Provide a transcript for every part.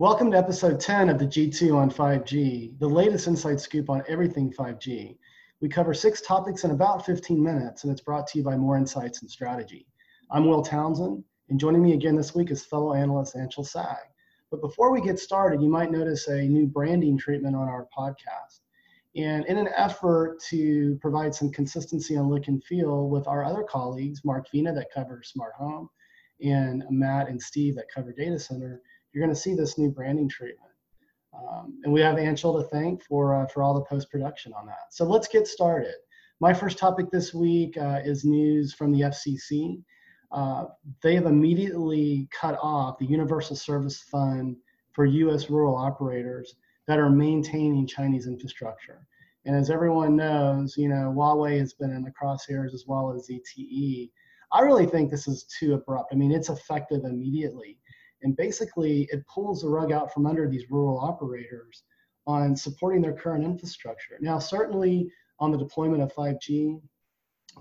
Welcome to episode 10 of the G2 on 5G, the latest inside scoop on everything 5G. We cover six topics in about 15 minutes, and it's brought to you by Moor Insights and Strategy. I'm Will Townsend, and joining me again this week is fellow analyst Anshel Sag. But before we get started, you might notice a new branding treatment on our podcast. And in an effort to provide some consistency on look and feel with our other colleagues, Mark Vena that covers smart home, and Matt and Steve that cover data center, you're going to see this new branding treatment. Um, and we have Anshel to thank for, uh, for all the post production on that. So let's get started. My first topic this week uh, is news from the FCC. Uh, they have immediately cut off the Universal Service Fund for U.S. rural operators that are maintaining Chinese infrastructure. And as everyone knows, you know, Huawei has been in the crosshairs as well as ZTE. I really think this is too abrupt. I mean, it's effective immediately. And basically, it pulls the rug out from under these rural operators on supporting their current infrastructure. Now, certainly on the deployment of 5G,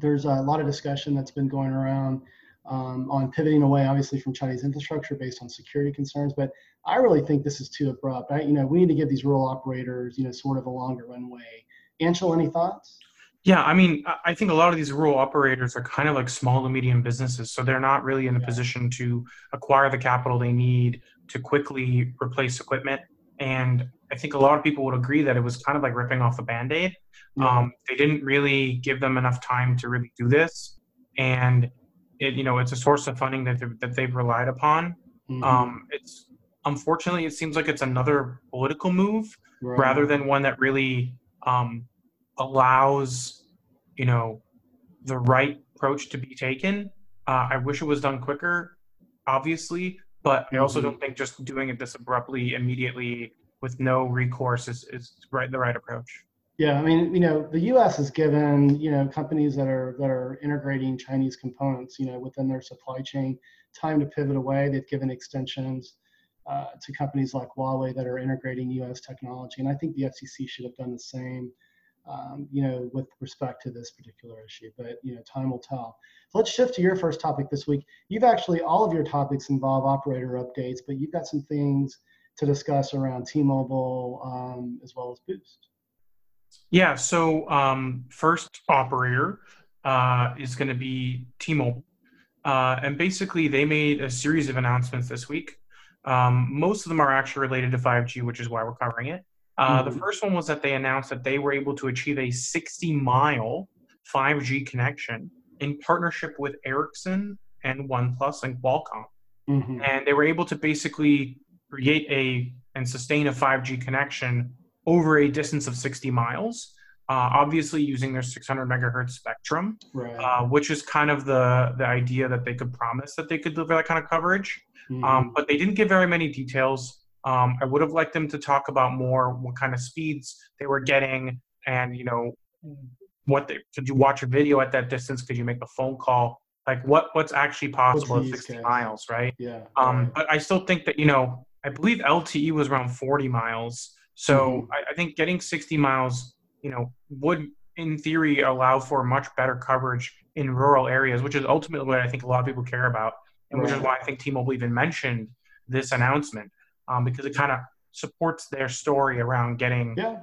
there's a lot of discussion that's been going around um, on pivoting away, obviously, from Chinese infrastructure based on security concerns. But I really think this is too abrupt. I, you know, we need to give these rural operators, you know, sort of a longer runway. Anshel, any thoughts? Yeah, I mean, I think a lot of these rural operators are kind of like small to medium businesses, so they're not really in a position to acquire the capital they need to quickly replace equipment. And I think a lot of people would agree that it was kind of like ripping off a band aid. Um, they didn't really give them enough time to really do this, and it, you know, it's a source of funding that that they've relied upon. Mm-hmm. Um, it's unfortunately, it seems like it's another political move right. rather than one that really um, allows you know the right approach to be taken. Uh, I wish it was done quicker, obviously, but I also mm-hmm. don't think just doing it this abruptly, immediately, with no recourse is, is right the right approach. Yeah, I mean, you know, the U.S. has given you know companies that are that are integrating Chinese components, you know, within their supply chain, time to pivot away. They've given extensions uh, to companies like Huawei that are integrating U.S. technology, and I think the FCC should have done the same um, you know, with respect to this particular issue. But you know, time will tell. So let's shift to your first topic this week. You've actually all of your topics involve operator updates, but you've got some things to discuss around T-Mobile um, as well as Boost. Yeah. So um, first operator uh, is going to be T-Mobile, uh, and basically they made a series of announcements this week. Um, most of them are actually related to 5G, which is why we're covering it. Uh, mm-hmm. The first one was that they announced that they were able to achieve a 60 mile 5G connection in partnership with Ericsson and OnePlus and Qualcomm. Mm-hmm. And they were able to basically create a and sustain a 5G connection over a distance of 60 miles. Uh, obviously, using their 600 megahertz spectrum, right. uh, which is kind of the the idea that they could promise that they could deliver that kind of coverage. Mm-hmm. Um, but they didn't give very many details. Um, I would have liked them to talk about more what kind of speeds they were getting, and you know, what they could you watch a video at that distance? Could you make a phone call? Like what what's actually possible at 60 miles, right? Yeah. Um, right. but I still think that you know, I believe LTE was around 40 miles, so mm-hmm. I, I think getting 60 miles, you know, would in theory allow for much better coverage in rural areas, which is ultimately what I think a lot of people care about, and right. which is why I think T-Mobile even mentioned this announcement um, because it kind of supports their story around getting yeah.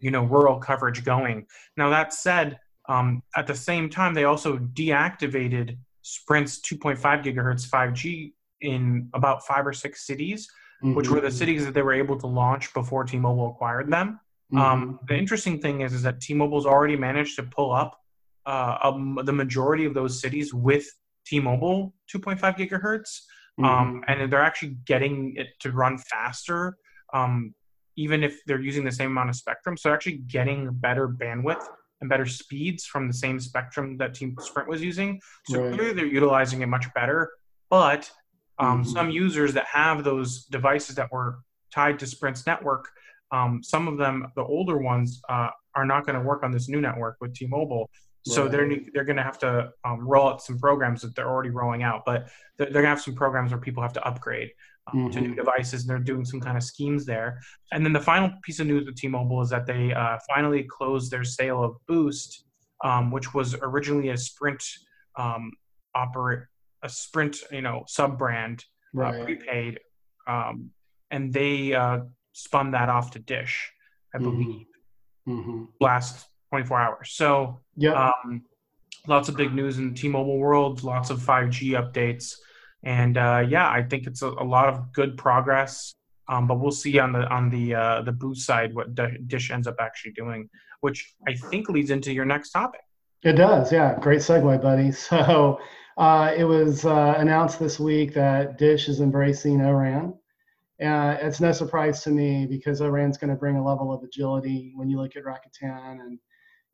you know rural coverage going. Now that said, um, at the same time they also deactivated Sprint's 2.5 gigahertz 5G in about five or six cities, mm-hmm. which were the cities that they were able to launch before T-Mobile acquired them. Mm-hmm. Um, the interesting thing is, is that T-Mobile's already managed to pull up uh, um, the majority of those cities with T-Mobile 2.5 gigahertz. Um, mm-hmm. Um, and they're actually getting it to run faster, um, even if they're using the same amount of spectrum. So they're actually getting better bandwidth and better speeds from the same spectrum that Team Sprint was using. So right. clearly they're utilizing it much better. But um, mm-hmm. some users that have those devices that were tied to Sprint's network, um, some of them, the older ones, uh, are not going to work on this new network with T-Mobile. So right. they're they're going to have to um, roll out some programs that they're already rolling out, but they're, they're going to have some programs where people have to upgrade um, mm-hmm. to new mm-hmm. devices, and they're doing some kind of schemes there. And then the final piece of news with T-Mobile is that they uh, finally closed their sale of Boost, um, which was originally a Sprint um, operate a Sprint you know sub brand uh, right. uh, prepaid. Um, and they uh, spun that off to Dish, I Mm-hmm. believe, last 24 hours. So Yeah. um, lots of big news in T-Mobile world, lots of 5G updates, and uh, yeah, I think it's a, a lot of good progress. Um, but we'll see on the on the uh, the boost side what D- Dish ends up actually doing, which I think leads into your next topic. It does, yeah. Great segue, buddy. So uh, it was uh, announced this week that Dish is embracing ORAN. Uh, it's no surprise to me because ORAN's going to bring a level of agility when you look at Rakuten and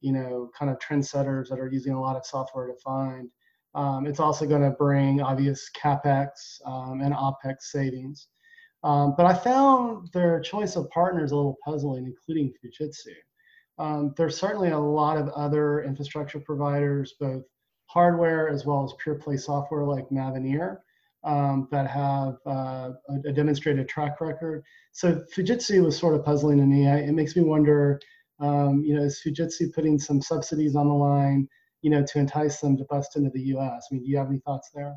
you know kind of trendsetters that are using a lot of software defined. Um, it's also going to bring obvious capex um, and opex savings. Um, but I found their choice of partners a little puzzling, including Fujitsu. Um, there's certainly a lot of other infrastructure providers, both hardware as well as pure play software like Mavenir, um, that have uh, a, a, demonstrated track record. So Fujitsu was sort of puzzling to me. I, it makes me wonder, um, you know, is Fujitsu putting some subsidies on the line, you know, to entice them to bust into the U.S.? I mean, do you have any thoughts there?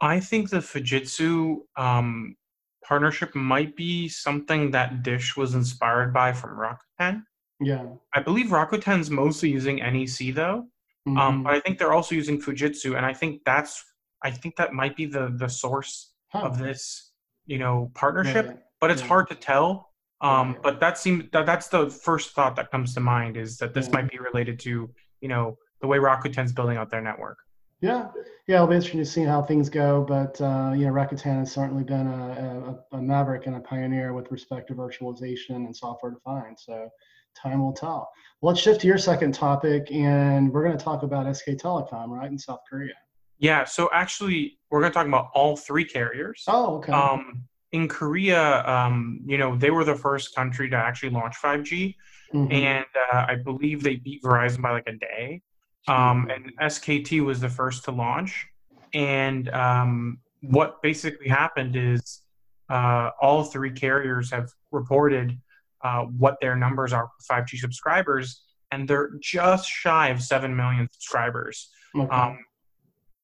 I think the Fujitsu um, partnership might be something that Dish was inspired by from Rakuten. Yeah. I believe Rakuten's mostly using NEC though, mm-hmm. um, but I think they're also using Fujitsu, and I think that's I think that might be the the source huh. of this you know partnership. Right. But it's Yeah. hard to tell. Um, But that seems that, that's the first thought that comes to mind is that this Yeah. might be related to you know the way Rakuten's building out their network. Yeah, yeah, it'll be interesting to see how things go. But uh, you know, Rakuten has certainly been a, a, a maverick and a pioneer with respect to virtualization and software defined. So time will tell. Let's shift to your second topic, and we're going to talk about SK Telecom, right, in South Korea. Yeah. So actually, we're going to talk about all three carriers. Oh, okay. Um, in Korea, um, you know, they were the first country to actually launch 5G, Mhm. and uh, I believe they beat Verizon by like a day. Um, and SKT was the first to launch. And um, what basically happened is uh, all three carriers have reported uh, what their numbers are for 5G subscribers, and they're just shy of 7 million subscribers, okay. um,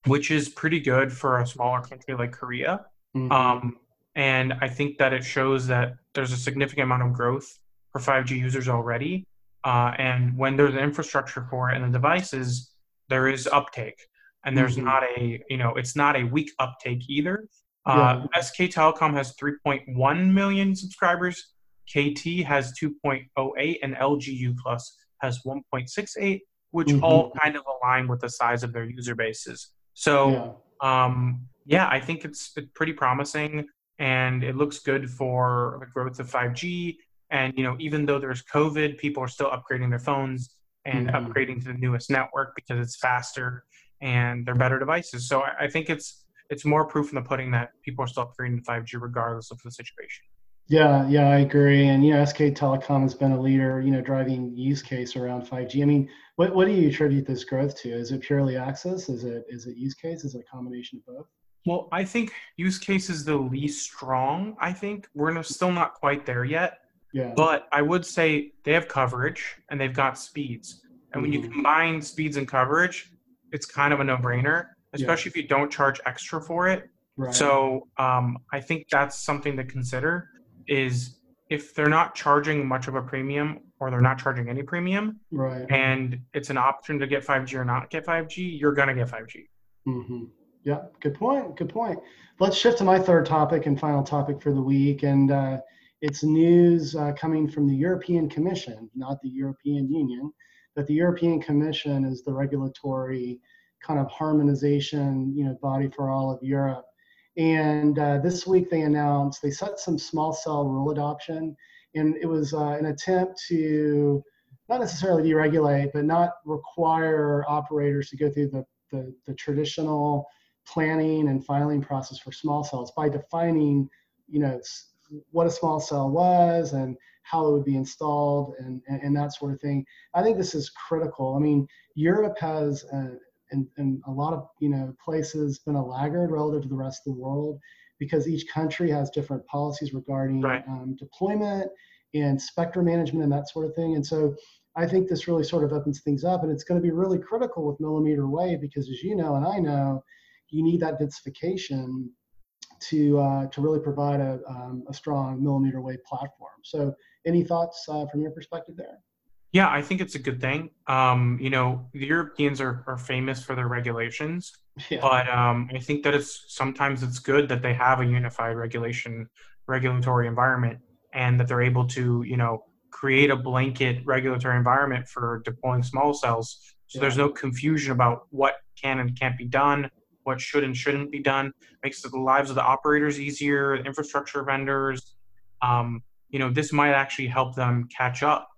which is pretty good for a smaller country like Korea. Mhm. Um, and I think that it shows that there's a significant amount of growth for 5G users already. Uh, and when there's an infrastructure for it and the devices, there is uptake. And there's Mhm. not a, you know, it's not a weak uptake either. Uh, SK Telecom has 3.1 million subscribers. KT has 2.08, and LGU Plus has 1.68, which Mhm. all kind of align with the size of their user bases. So, yeah. um, yeah, I think it's pretty promising and it looks good for the growth of 5G. And, you know, even though there's COVID, people are still upgrading their phones and Mhm. upgrading to the newest network because it's faster and they're better devices. So I, I think it's it's more proof in the pudding that people are still upgrading to 5G regardless of the situation. Yeah, yeah, I agree. And you know, SK Telecom has been a leader, you know, driving use case around 5G. I mean, what what do you attribute this growth to? Is it purely access? Is it is it use case? Is it a combination of both? Well, I think use case is the least strong. I think we're no- still not quite there yet. Yeah. But I would say they have coverage and they've got speeds. And when you Mhm. combine speeds and coverage, it's kind of a no brainer, especially if you don't charge extra for it. right. So um, I think that's something to consider is if they're not charging much of a premium or they're not charging any premium right. and it's an option to get 5G or not get 5G, you're going to get 5G. hmm Yeah, good point. Good point. Let's shift to my third topic and final topic for the week, and uh, it's news uh, coming from the European Commission, not the European Union, but the European Commission is the regulatory kind of harmonization, you know, body for all of Europe. And uh, this week they announced they set some small cell rule adoption, and it was uh, an attempt to not necessarily deregulate, but not require operators to go through the, the, the traditional planning and filing process for small cells by defining, you know, what a small cell was and how it would be installed and, and, and that sort of thing. I think this is critical. I mean, Europe has, uh, in, in a lot of you know places, been a laggard relative to the rest of the world because each country has different policies regarding Right. um, deployment and spectrum management and that sort of thing. And so I think this really sort of opens things up, and it's going to be really critical with millimeter wave because, as you know and I know, you need that densification to uh, to really provide a, um, a strong millimeter wave platform. So, any thoughts uh, from your perspective there? Yeah, I think it's a good thing. Um, you know, the Europeans are, are famous for their regulations, yeah. but um, I think that it's sometimes it's good that they have a unified regulation regulatory environment and that they're able to, you know, create a blanket regulatory environment for deploying small cells. So yeah. there's no confusion about what can and can't be done, what should and shouldn't be done. Makes the lives of the operators easier, infrastructure vendors. Um, you know, this might actually help them catch up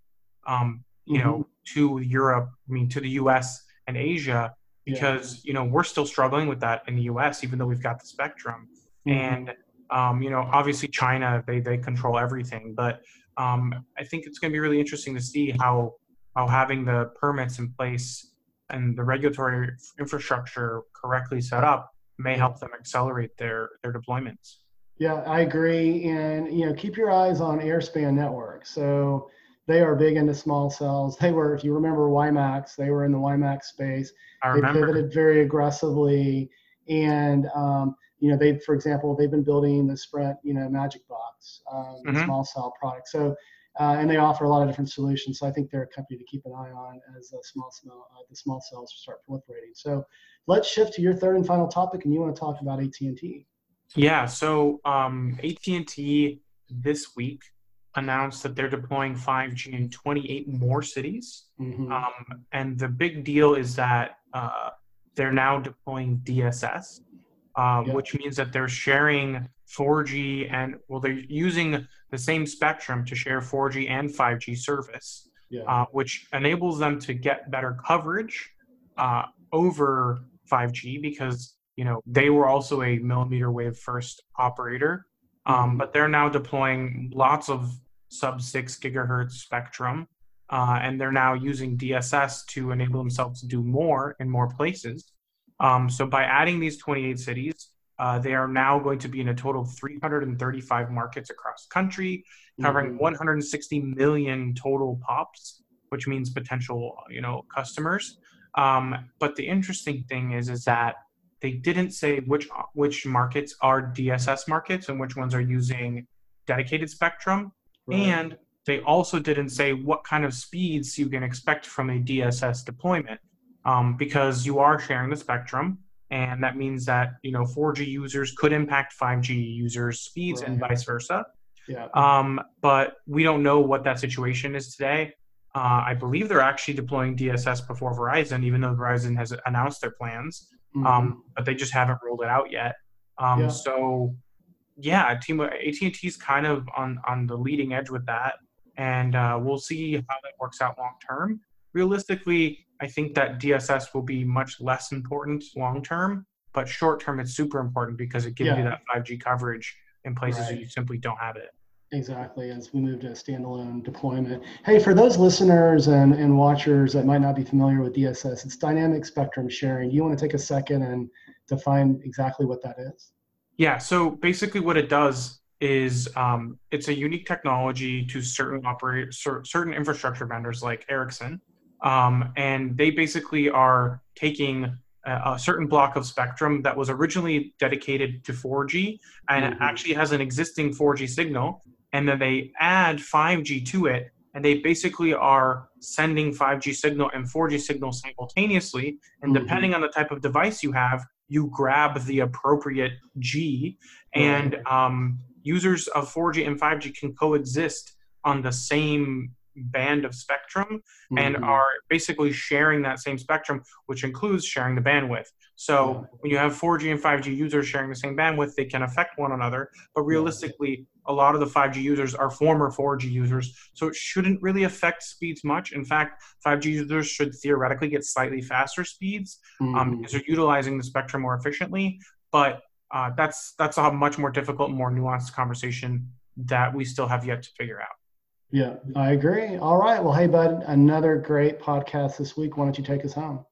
um, you mm-hmm. know, to Europe, I mean, to the US and Asia, because, yeah. you know, we're still struggling with that in the US, even though we've got the spectrum. Mm-hmm. And, um, you know, obviously China, they, they control everything. But um, I think it's going to be really interesting to see how, how having the permits in place and the regulatory infrastructure correctly set up may help them accelerate their, their deployments. Yeah, I agree. And, you know, keep your eyes on Airspan Network. So, they are big into small cells. They were, if you remember WiMAX, they were in the WiMAX space. I remember. they pivoted very aggressively, and um, you know, they, for example, they've been building the Sprint, you know, Magic Box, um, mm-hmm. small cell product. So, uh, and they offer a lot of different solutions. So I think they're a company to keep an eye on as the small cell, uh, the small cells start proliferating. So let's shift to your third and final topic, and you want to talk about AT and T. Yeah. So um, AT and T this week announced that they're deploying 5G in 28 more cities. Mm-hmm. Um, and the big deal is that uh, they're now deploying DSS, uh, yeah. which means that they're sharing 4G and, well, they're using the same spectrum to share 4G and 5G service, yeah. uh, which enables them to get better coverage uh, over 5G because, you know, they were also a millimeter wave first operator. Um, mm-hmm. but they're now deploying lots of sub 6 gigahertz spectrum, uh, and they're now using DSS to enable themselves to do more in more places. Um, so by adding these 28 cities, uh, they are now going to be in a total of 335 markets across the country, covering mm-hmm. 160 million total pops, which means potential, you know, customers. Um, but the interesting thing is, is that they didn't say which which markets are DSS markets and which ones are using dedicated spectrum. Right. And they also didn't say what kind of speeds you can expect from a DSS deployment, um, because you are sharing the spectrum, and that means that you know 4G users could impact 5G users' speeds right. and vice versa. Yeah. Um, but we don't know what that situation is today. Uh, I believe they're actually deploying DSS before Verizon, even though Verizon has announced their plans, mm-hmm. um, but they just haven't rolled it out yet. Um, yeah. So yeah, team AT and T is kind of on on the leading edge with that, and uh, we'll see how that works out long term. Realistically, I think that DSS will be much less important long term, but short term it's super important because it gives yeah. you that 5G coverage in places right. where you simply don't have it. Exactly, as we move to a standalone deployment. Hey, for those listeners and, and watchers that might not be familiar with DSS, it's dynamic spectrum sharing. Do you want to take a second and define exactly what that is? Yeah. So basically, what it does is um, it's a unique technology to certain operate certain infrastructure vendors like Ericsson, um, and they basically are taking a, a, certain block of spectrum that was originally dedicated to 4G and mm-hmm. actually has an existing 4G signal, and then they add 5G to it, and they basically are sending 5G signal and 4G signal simultaneously, and mm-hmm. depending on the type of device you have, you grab the appropriate G, and um, users of 4G and 5G can coexist on the same band of spectrum mm-hmm. and are basically sharing that same spectrum, which includes sharing the bandwidth. So when you have 4G and 5G users sharing the same bandwidth, they can affect one another. But realistically, a lot of the 5G users are former 4G users, so it shouldn't really affect speeds much. In fact, 5G users should theoretically get slightly faster speeds um, mm-hmm. um, because they're utilizing the spectrum more efficiently. But uh, that's that's a much more difficult, more nuanced conversation that we still have yet to figure out. Yeah, I agree. All right. Well, hey, bud, another great podcast this week. Why don't you take us home?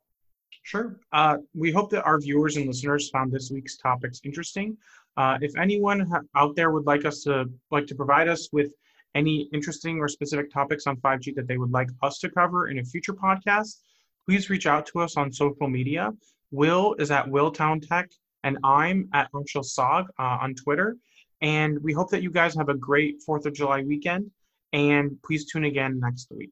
Sure. Uh, we hope that our viewers and listeners found this week's topics interesting. Uh, if anyone out there would like us to like to provide us with any interesting or specific topics on 5G that they would like us to cover in a future podcast, please reach out to us on social media. Will is at Willtown Tech And I'm at Anshel Sag uh, on Twitter. And we hope that you guys have a great 4th of July weekend. And please tune again next week.